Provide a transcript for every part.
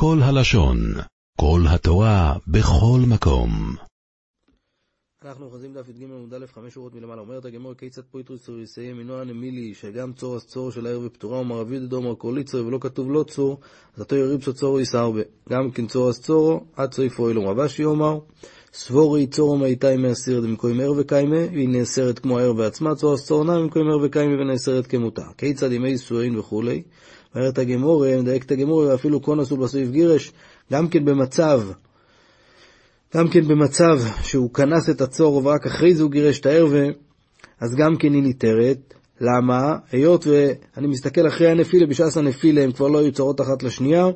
כל הלשון, כל התורה, בכל מקום. אנחנו אוחזים דף י"ג עמוד א', חמש שורות מלמעלה. אומרת הגמור, כיצד פויטרוס צוריסאי מנוע נמילי, שגם צור אז צור של הערב פטורה ומערבי דדומר קוליצר ולא כתוב לא צור, אז התו יריבסו צורו יסרבה. גם כן צור אז צורו, עד צויפו אלו רבשי יאמר, סבורי צורו מאיתי מאסיר דמקוים ער וקיימה, והיא נאסרת כמו הער בעצמה, צור אז צור נע ממקוים ער וקיימה ונאסרת כמותה. כיצד ימי סואין וכולי. אומרת הגמור, מדייקת הגמור, ואפילו קונס ולבסויף גירש, גם כן במצב גם כן במצב שהוא כנס את הצור ורק אחרי זה הוא גירש את הערווה, אז גם כן היא ניתרת. למה? היות ואני מסתכל אחרי הנפילה, בשעס הנפילה הם כבר לא היו צרות אחת לשנייה,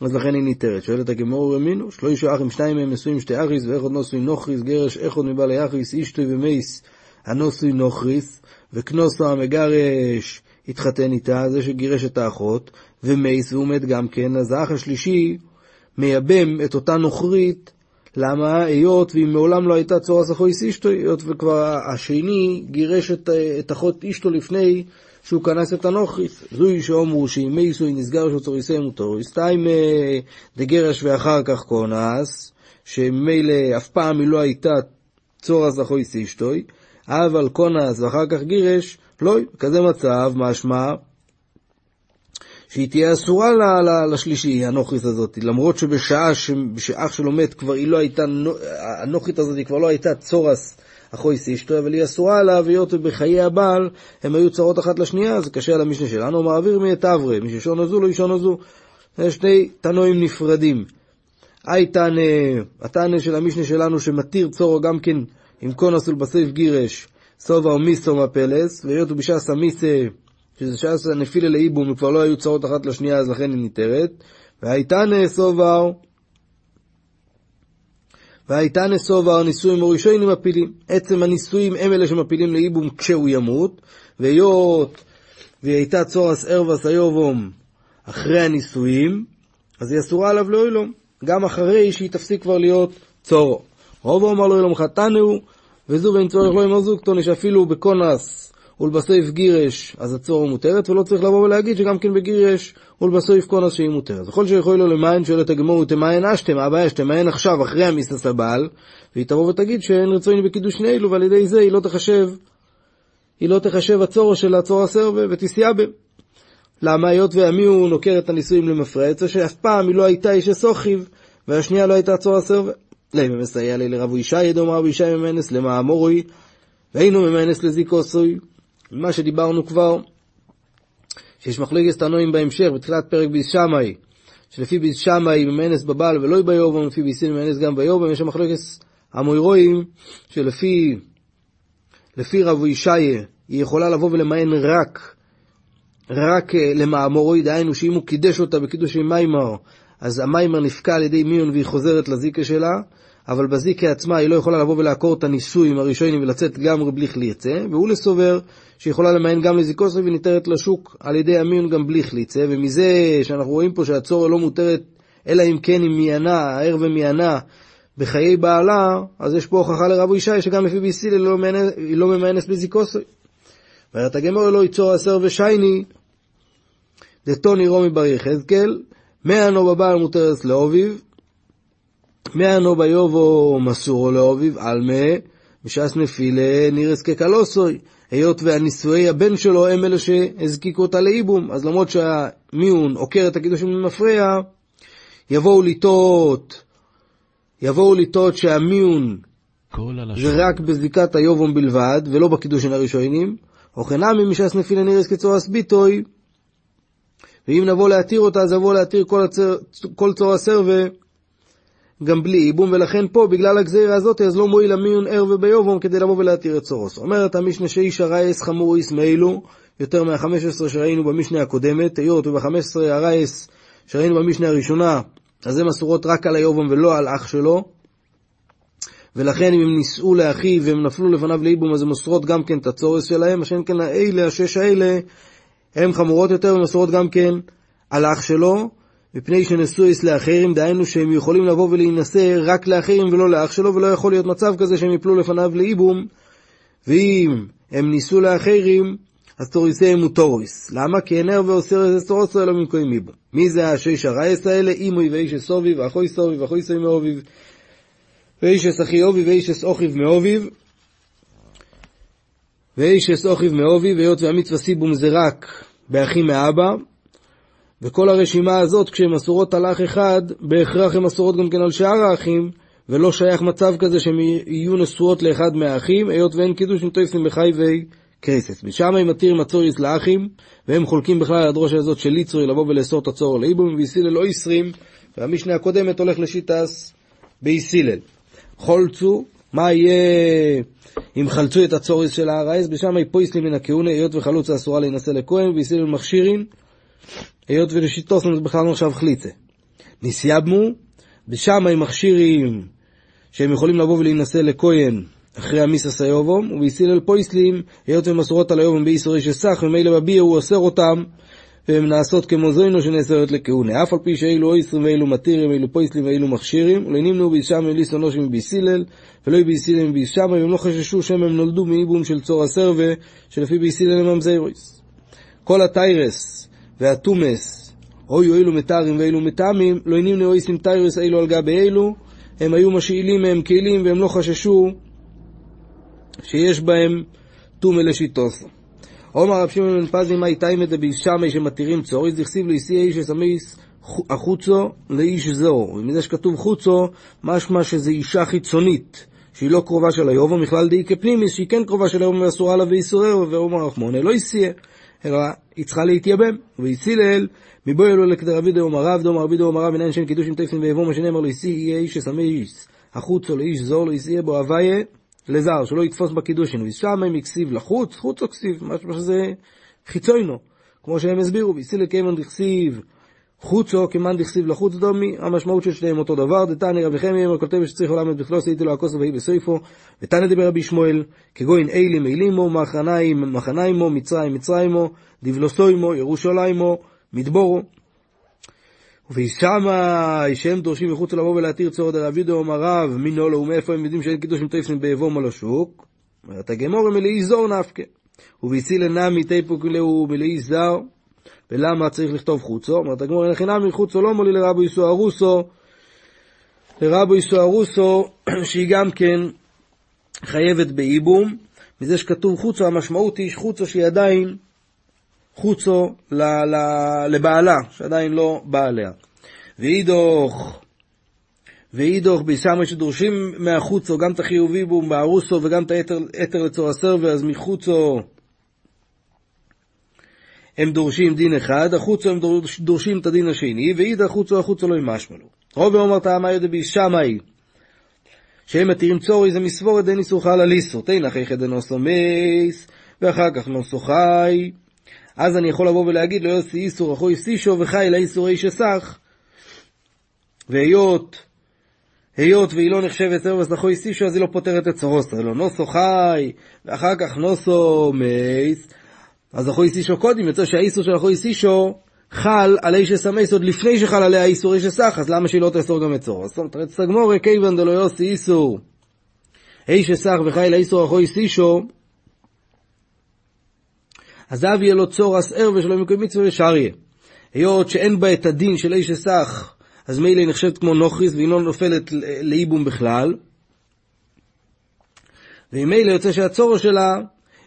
אז לכן היא ניתרת. שואלת הגמור רמינו, שלושה אחים, שניים מהם נשואים שתי אחיס, ואיכות נוסוי נוכריס, גרש איכות מבעלי אחיס, אישתוי ומייס, הנוסוי נוכריס, וכנוסו המגרש התחתן איתה, זה שגירש את האחות, ומייס והוא מת גם כן, אז האח השלישי מייבם את אותה נוכרית למה? היות והיא מעולם לא הייתה צורה סחויס אשתו, היות וכבר השני גירש את, את אחות אשתו לפני שהוא כנס את הנוכריס. זוהי שאומרו שאם מייסוי נסגר שהוא צוריסי מוטוריס, תיים דגרש ואחר כך כונס, שממילא אף פעם היא לא הייתה צורה סחויס אשתוי, אבל כונס ואחר כך גירש, לא, כזה מצב, משמע, שהיא תהיה אסורה לשלישי, הנוכרית הזאת, למרות שבשעה שאח שלו מת כבר היא לא הייתה, הנוכרית הזאת כבר לא הייתה צורס אחויס אשתו, אבל היא אסורה עליו, היות ובחיי הבעל הם היו צרות אחת לשנייה, זה קשה על המשנה שלנו, מעביר מאת אברה, מי ששון הזו לא ישון הזו. זה שני תנועים נפרדים. היי תנא, התנא של המשנה שלנו שמתיר צורו גם כן עם קונוס ולבסייף גירש, סובה או מיסו מפלס, והיות ובשעה סמיסה שזה ש"ס הנפילה לאיבום, כבר לא היו צרות אחת לשנייה, אז לכן היא ניתרת. והייתה נאסובר, והייתה נאסובר נישואים מורישוין מפילים. עצם הנישואים הם אלה שמפילים לאיבום כשהוא ימות, והיות והיא הייתה צורס ארבס היובום אחרי הנישואים, אז היא אסורה עליו לאוילום, גם אחרי שהיא תפסיק כבר להיות צורו. רוב אמר לו אילום חתנו, וזו ואין צורך לא ימר זוגתו, שאפילו בקונס ולבסוף גירש, אז הצור מותרת, ולא צריך לבוא ולהגיד שגם כן בגירש ולבסוף קונס שהיא מותרת. וכל שיכול לו למיין, שואלת הגמור, תמיין אשתם, הבעיה שתמיין עכשיו, אחרי המיסטס הבעל, והיא תבוא ותגיד שאין רצוני בקידוש שני ועל ידי זה היא לא תחשב, היא לא תחשב הצורו של הצור הסרבה, ותסייע בהם. למה? היות ועמי הוא נוקר את הנישואים למפרץ, זה שאף פעם היא לא הייתה איש הסוכיב, והשנייה לא הייתה צור הסרבה. למה מסייע לי לרב ישי ידום רב ישי ממנס למאמורוי, ואינו ממנס לזיקוסוי. מה שדיברנו כבר, שיש מחלקת תנועים בהמשך, בתחילת פרק ביס שמאי, שלפי ביס שמאי ממאנס בבעל ולא ביובם, לפי ביסין ממאנס גם ביובם, יש מחלקת המוירואים, שלפי לפי רב ישעיה, היא יכולה לבוא ולמען רק, רק אה, למאמורוי, דהיינו שאם הוא קידש אותה בקידוש עם מיימר, אז המיימר נפקע על ידי מיון והיא חוזרת לזיקה שלה, אבל בזיקה עצמה היא לא יכולה לבוא ולעקור את הניסוי עם הראשונים ולצאת לגמרי בלי חליצה, והוא לסובר שיכולה למען גם לזיקוסרי וניתרת לשוק על ידי המין גם בלי חליצה, ומזה שאנחנו רואים פה שהצורת לא מותרת אלא אם כן היא מיינה, הער ומיינה בחיי בעלה, אז יש פה הוכחה לרבו ישי שגם לפי ביסיל היא לא, לא ממאנס בזיקוסרי. ואומרת הגמור אלוהי צור עשר ושייני, דתוני רומי בר יחזקאל, מאה נו בבעל מותרס לאוביב, מאנו ביובו מסורו לאוביב, עלמה, משעס נפילה נירס כקלוסוי, היות והנישואי הבן שלו הם אלה שהזקיקו אותה לאיבום, אז למרות שהמיון עוקר את הקידושים למפרע, יבואו לטעות, יבואו לטעות שהמיון זה רק בזיקת היובום בלבד, ולא בקידושים הראשונים, או חינמי משעס נפילה נירס כצורס ביטוי, ואם נבוא להתיר אותה, אז נבוא להתיר כל, הצר, כל צור הסרווה גם בלי ייבום, ולכן פה, בגלל הגזירה הזאת, אז לא מועיל המיון ער וביובום כדי לבוא ולהתיר את צורוס. אומרת המשנה שאיש הרייס חמור ישמעאלו, יותר מה-15 שראינו במשנה הקודמת, היות וב-15 הרייס שראינו במשנה הראשונה, אז הן אסורות רק על היובום ולא על אח שלו, ולכן אם הם נישאו לאחיו והם נפלו לפניו לאיבום, אז הן אוסרות גם כן את הצורס שלהם, השם כן האלה, השש האלה, הן חמורות יותר, והן אוסרות גם כן על אח שלו, מפני שנשואיס לאחרים, דהיינו שהם יכולים לבוא ולהינשא רק לאחרים ולא לאח שלו, ולא יכול להיות מצב כזה שהם יפלו לפניו לאיבום, ואם הם נישאו לאחרים, אז תוריסיהם הוא תורויס. למה? כי אין ער ועושר איזה סורוסו אלא ממקוים מיבו. מי זה השיש הרייס האלה? אימוי ואיש אוביב, ואחוי סוביב, ואחוי סוביב מאוביב, ואיש אחי אוביב, ואיש אוכיב מאוביב, ואיש אוכיב מאוביב, היות והמצווה סיבום זה רק באחים מאבא, וכל הרשימה הזאת, כשהן אסורות על אח אחד, בהכרח הן אסורות גם כן על שאר האחים, ולא שייך מצב כזה שהן יהיו נשואות לאחד מהאחים, היות ואין קידוש עם טויסים בחי וקרסס. ושם הם מתיר מצוריס לאחים, והם חולקים בכלל על הדרושה הזאת של ליצורי לבוא ולאסור את הצור לאיבום, ואיסילל לא ישרים, והמשנה הקודמת הולך לשיטס באיסילל. חולצו, מה יהיה אם חלצו את הצוריס של הארייס, בשם היפויסלים מן הכהונה, היות וחלוצה אסורה להינשא לכהן, ואיסילל מכשירין, היות ולשיטוסן זה בכלל נחשב חליצה. נסייבמו, הם מכשירים שהם יכולים לבוא ולהינשא לכהן אחרי המיסה סיובום, ובהסילל פויסלים, היות והם אסורות על היובום באיסורי שסך, ומילא בביע הוא אוסר אותם, והם נעשות כמו זוינו שנאסרת לכהונה. אף על פי שאילו אויסרים ואילו מתירים, אילו פויסלים ואילו מכשירים, ולנמנו בישם אליסו נושים ביסילל, ולא ביסילל בישם, והם לא חששו שהם הם נולדו מאיבום של צור הסרווה, שלפי ביסילל הם ממזיירויס. כל הטיירס והתומס, אוי אילו מתארים ואילו מטעמים, לא נמנו אויסים טיירס אילו על גבי אילו, הם היו משאילים מהם כלים והם לא חששו שיש בהם טומא לשיטוסו. עומר רב שמעון בן פזי מאי תימא דבישמי שמתירים צוריס, דכסיב לאיסי איש אסמיס החוצו לאיש זו. ומזה שכתוב חוצו, משמע שזה אישה חיצונית, שהיא לא קרובה של היובו, בכלל דאי כפנימיס, שהיא כן קרובה של היובו ואסורה לה ואיסורר, ועומר רחמונה לא איסיה, אלא היא צריכה להתייבם. ואיסילל, מבואי אלו לכדרבי דאומר רב, דאומר רבי דאומר רב, מנין שאין קידוש עם טקסים ויבוא, מה שנאמר לו איסי יהיה איש אסמיס החוצו לאיש זו, לא איסיה בו הוויה לזר, שלא יתפוס בקידושין, ושם הם הכסיב לחוץ, חוץ או כסיב, משהו שזה חיצוינו, כמו שהם הסבירו, ויסיל כימן דכסיב חוצו כמאן דכסיב לחוץ דומי, המשמעות של שניהם אותו דבר, דתני רבי חמי אמר כותב שצריך עולם את בכלו, עשיתי לו הכוס ויהי בסויפו, ותנא דיבר רבי שמואל, כגוין אילים אילימו, מחניים מחניימו, מצרים מצרימו, דבלוסוימו, ירושלימו, מדבורו. וישמה שהם דורשים מחוץ לבוא ולהתיר צורד הרב יהודה אומר רב מינו לו ומאיפה הם יודעים שאין קידוש עם טייפסים באבום על השוק? אומרת הגמור מלאי זור נפקה וביסיל נמי תיפוק להו מלאי זר ולמה צריך לכתוב חוצו? אומרת הגמור אין חינם מחוצו לא מולי לרבו יסו ארוסו לרבו יסו ארוסו שהיא גם כן חייבת באיבום מזה שכתוב חוצו המשמעות היא שחוצו שהיא עדיין חוצו לבעלה, שעדיין לא בעליה. ואידוך, ואידוך ביסמי שדורשים מהחוצו גם את החיובי בום בארוסו וגם את היתר לצור הסרבר, אז מחוצו הם דורשים דין אחד, החוצו הם דורשים את הדין השני, ואידך חוצו החוצו לא ימשמע לו. רוב אומר טעמה ידע בישמי, שהם מתירים צורי זה מסבורת דין איסור חל על איסור, תן אחרי חדן אוסו מייס, ואחר כך נוסו חי. אז אני יכול לבוא ולהגיד לו יוסי איסור אחוי סישו וחי אלא איסור איש אסך. והיות, היות והיא לא נחשבת סרבס לחוי סישו, אז היא לא פותרת את צורוסו, אלא נוסו חי, ואחר כך נוסו מייס, אז אחוי סישו קודם, יוצא שהאיסור של אחוי סישו חל על איש אסמייס עוד לפני שחל עליה איסור איש אסך, אז למה שהיא לא תאסור גם את צורוסו? זאת אומרת, סגמורי כיוון דלו יוסי איסור איש אסך וחי אלא איסור אחוי סישו, אז אב יהיה לו צורס ער ושלא יקום מצווה ושאריה. היות שאין בה את הדין של איש אסך, אז מילא היא נחשבת כמו נוכריס והיא לא נופלת לאיבום בכלל. וממילא יוצא שהצורו שלה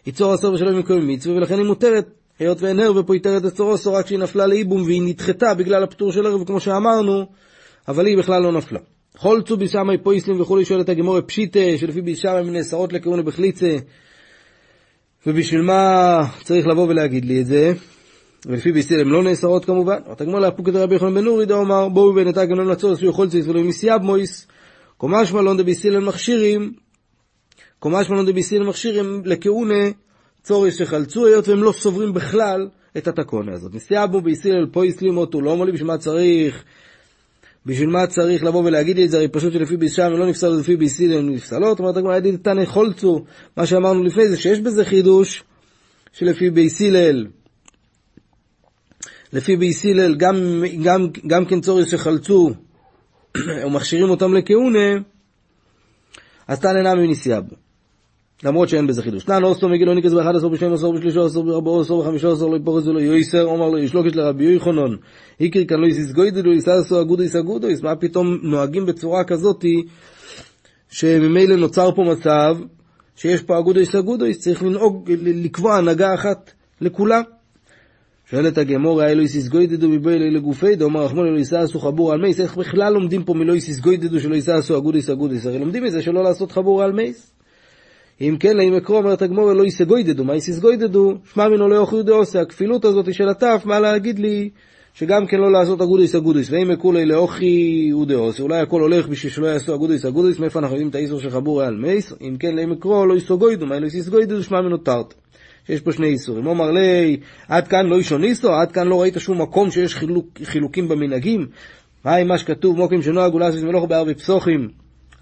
היא צור עשר ושלא יקום מצווה ולכן היא מותרת. היות ואין ער ופה היא תרת את צורוסו רק שהיא נפלה לאיבום והיא נדחתה בגלל הפטור של ערב כמו שאמרנו, אבל היא בכלל לא נפלה. חולצו בישמי פויסלים וכולי שואלת הגמורי פשיטה שלפי בישמי מנאסרות לכהונה בחליצה ובשביל מה צריך לבוא ולהגיד לי את זה? ולפי ביסיל הם לא נאסרות כמובן. התגמור להפוק את רבי יוחנן בן נורי דאמר בואו ונתק גם לצורך שהוא יכול ציס ולא מסייב מויס. קומש מלון דביסיל מכשירים קומש מלון דביסיל מכשירים לכהונה צוריס שחלצו היות והם לא סוברים בכלל את התקונה הזאת. מסייבו ביסיל פויס לימות הוא לא מולי בשביל מה צריך בשביל מה צריך לבוא ולהגיד לי את זה, הרי פשוט שלפי בישם לא נפסל לפי ביסיל הן נפסלות, אומרת הגמרא ידיד תנא חולצו, מה שאמרנו לפני זה, שיש בזה חידוש, שלפי ביסילל, לפי ביסילל, גם, גם, גם כן צוריס שחלצו, ומכשירים אותם לכהונה, אז תנא נמי נתייבמו. למרות שאין בזה חידוש. תנן התם מגילה נקראת באחד עשר בשנים עשר בשלושה עשר בארבעה עשר בחמישה עשר לא פחות ולא יותר אמר ליה ריש לקיש לרבי יוחנן איקרי כאן לא תתגודדו לא תעשו אגודות אגודות מה פתאום נוהגים בצורה כזאתי שממילא נוצר פה מצב שיש פה אגודות אגודות צריך לנהוג לקבוע הנהגה אחת לכולם שואלת הגמור, היה לא יסיס גוידדו מבוי אלוהי לגופי, דאמר רחמון אלוהי יסעסו חבור על מייס, איך בכלל לומדים פה מלא יסיס גוידדו שלא יסעסו אגודיס אגודיס, הרי לומדים מזה שלא לעשות חבור על מייס. אם כן, לאם אקרוא, אומרת הגמור, לא יסה גוידדו, מה יסיס גוידדו? שמע מינו לא יאכלו דעושה, הכפילות הזאת של התף, מה להגיד לי שגם כן לא לעשות אגודיס אגודיס, ואם יקרו לי לאוכי ודעושה, אולי הכל הולך בשביל שלא יעשו אגודיס אגודיס, מאיפה אנחנו יודעים את האיסור של חבור על מייס? אם כן, לאם אקרוא, לא יסו גוידו, מה לא יסיס גוידדו, שמע מינו תרתי. שיש פה שני איסורים. אומר לי, עד כאן לא אישון איסו, עד כאן לא ראית שום מקום שיש חילוק, חילוקים במנהגים. מה עם מה שכתוב, מוקים שנוהגו לעשות מלוך בערבי פסוחים,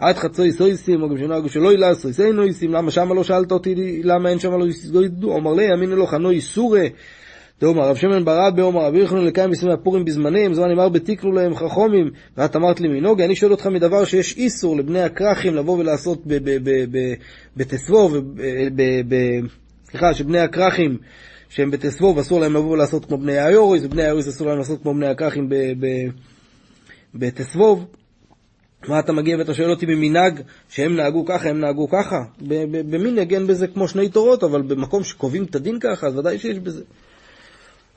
עד חצוי סויסים, מוקים שנוהגו שלא ילעשו איסנו איסים, למה שמה לא שאלת אותי, למה אין שמה לא יסגוידו? אומר לי, אמינו לו חנו איסורי. דאמר רב שמן ברבי אומר רבי יחנון לקיים מסמי הפורים בזמניהם, זמן אמר בתיקנו להם חכומים, ואת אמרת לי מנוגה, אני שואל אותך מדבר שיש איסור לבני הכרכים לבוא ולעשות בתסבו, סליחה, שבני הכרכים שהם בתסבוב אסור להם לבוא ולעשות כמו בני היוריס, ובני היוריס אסור להם לעשות כמו בני הכרכים בתסבוב. מה אתה מגיע ואתה שואל אותי במנהג שהם נהגו ככה, הם נהגו ככה? במנהג אין בזה כמו שני תורות, אבל במקום שקובעים את הדין ככה, אז ודאי שיש בזה.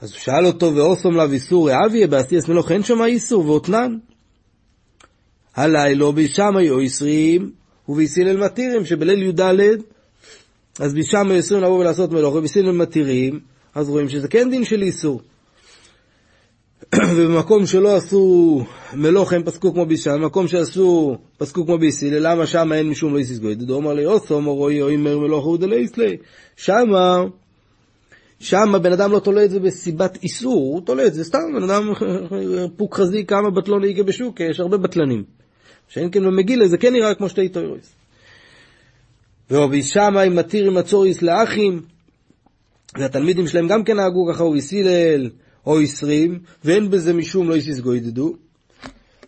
אז הוא שאל אותו, ואוסום לאו איסור אביה, בעשייס מלוך אין שם איסור, ואותנן. הלילה בישמי או עשרים, וביסיל מתירים, שבליל י"ד אז משם אסור לבוא ולעשות מלוך, ובסין מתירים, אז רואים שזה כן דין של איסור. ובמקום שלא עשו מלוך הם פסקו כמו בישם, במקום שעשו פסקו כמו ביסילה, למה שם אין משום לא איסיס גוידד? הוא אומר לי, אוסו, אומר רואי, או אימר מלוך הוא דלא איסלי. שמה, שמה בן אדם לא תולה את זה בסיבת איסור, הוא תולה את זה סתם, בן אדם פוק חזי כמה בטלון ייגה בשוק, יש הרבה בטלנים. שאין כן במגילה, זה כן נראה כמו שתי טוירויס. ורבי שמאי מתיר עם הצוריס לאחים, והתלמידים שלהם גם כן נהגו ככה, או איסילל או עשרים, ואין בזה משום לא איסיס גוידדו.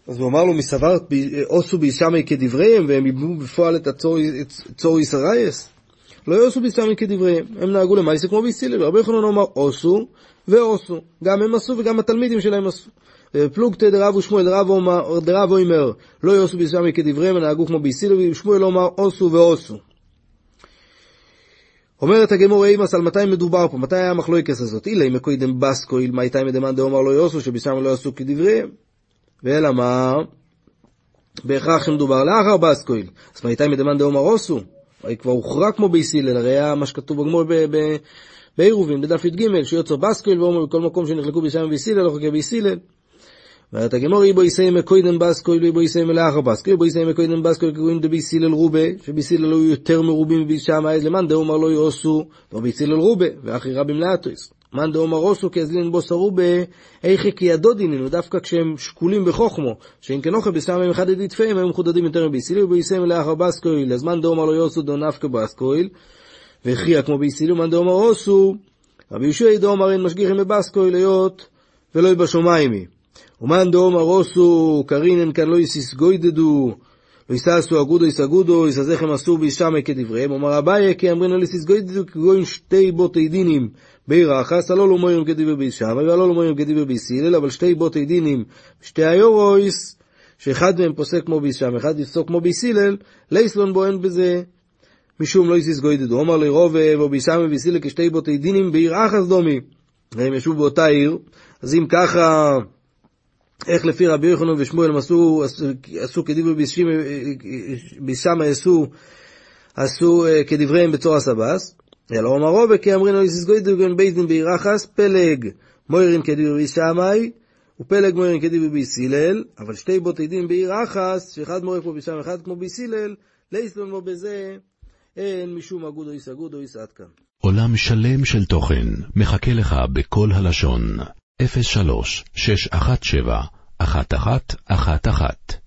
אז הוא אמר לו, מסברת עושו בישמי כדבריהם, והם איבדו בפועל את הצוריס הרייס. לא יעשו בישמי כדבריהם, הם נהגו למעשה כמו ביסילל. רבי יוחנן אומר עושו ועושו, גם הם עשו וגם התלמידים שלהם עשו. פלוגתא דרב ושמואל דרב אומר, לא יעשו בישמי כדבריהם, הם נהגו כמו ביסילל, ושמואל אומר עושו ועושו. אומרת הגמור אימאס על מתי מדובר פה, מתי היה המחלוקס הזאת? אילי מקוידם בסקו, איל מתי מדמן דאמר לא יעשו, שבשם לא יעשו כדבריהם. ואלא מה? בהכרח מדובר לאחר בסקויל. אז מתי מדמן דאמר עושו? הרי כבר הוכרע כמו ביסילל, הרי היה מה שכתוב בגמור בעירובין, בדף י"ג, שיוצר בסקויל ואומר בכל מקום שנחלקו ביסילל וביסילל, לא חכה ביסילל. ואת הגמור איבו יסי מקוידן בסקויל ואיבו יסי מלאחר בסקויל, איבו יסי מקוידן בסקויל כגויים דביסיל אל רובה, שביסיל אלו יותר מרובים מבישם אז למאן דאומר לא יעשו, לא ביסיל אל רובה, ואחי רבים לאטויס. מאן דאומר עושו כאזלין בוס הרובה, איכי כי ידודיננו, דווקא כשהם שקולים בחוכמו, שאם כן בסתם הם אחד ידידפיהם, הם מחודדים יותר מביסיל, ואיבו יסי מלאחר בסקויל, אז מאן דאומר לא יעשו דו נפקא בסקויל, והכריע כמו ביסיל, ומאן דאומר עושו, רבי יהושע דאומר אין משגיחים בבסקויל היות ולא בשמיימי. ומאן דאומר עושו, קרינן כאן לא יסיס גוידדו, לא יססו אגודו יסגודו, יסזכם אסור בישמי כדבריהם, אומר אביי כי אמרינן ליסיס גוידדו כגוין שתי בוטי דינים בעיר אחס, הלא לא מוירים כדבר בישמי, והלא לא מוירים כדבר ביסילל, אבל שתי בוטי דינים, שתי היורויס, שאחד מהם פוסק כמו בישם, אחד יפסוק כמו ביסילל, לייסלון בו אין בזה משום לא יסיס גוידדו. אומר לי רובה ובישמי וביסילל כשתי בוטי דינים בעיר אחס דומי. והם ישבו באותה עיר, אז אם ככה... איך לפי רבי יוחנן ושמואל עשו, עשו כדברי בישם עשו, עשו כדבריהם בצור הסבס, אלא אומר רובה כי אמרינו יסיסגוי דוגן בייזדין בירחס, פלג מוירין כדברי בישמי, ופלג מוירין כדברי ביסילל, אבל שתי בוטי דין בירחס, שאחד מורה כמו בישם, אחד כמו ביסילל, לאיסלון בו בזה, אין משום אגודו איס אגודו איס עד כאן. עולם שלם של תוכן מחכה לך בכל הלשון. 03 617 1111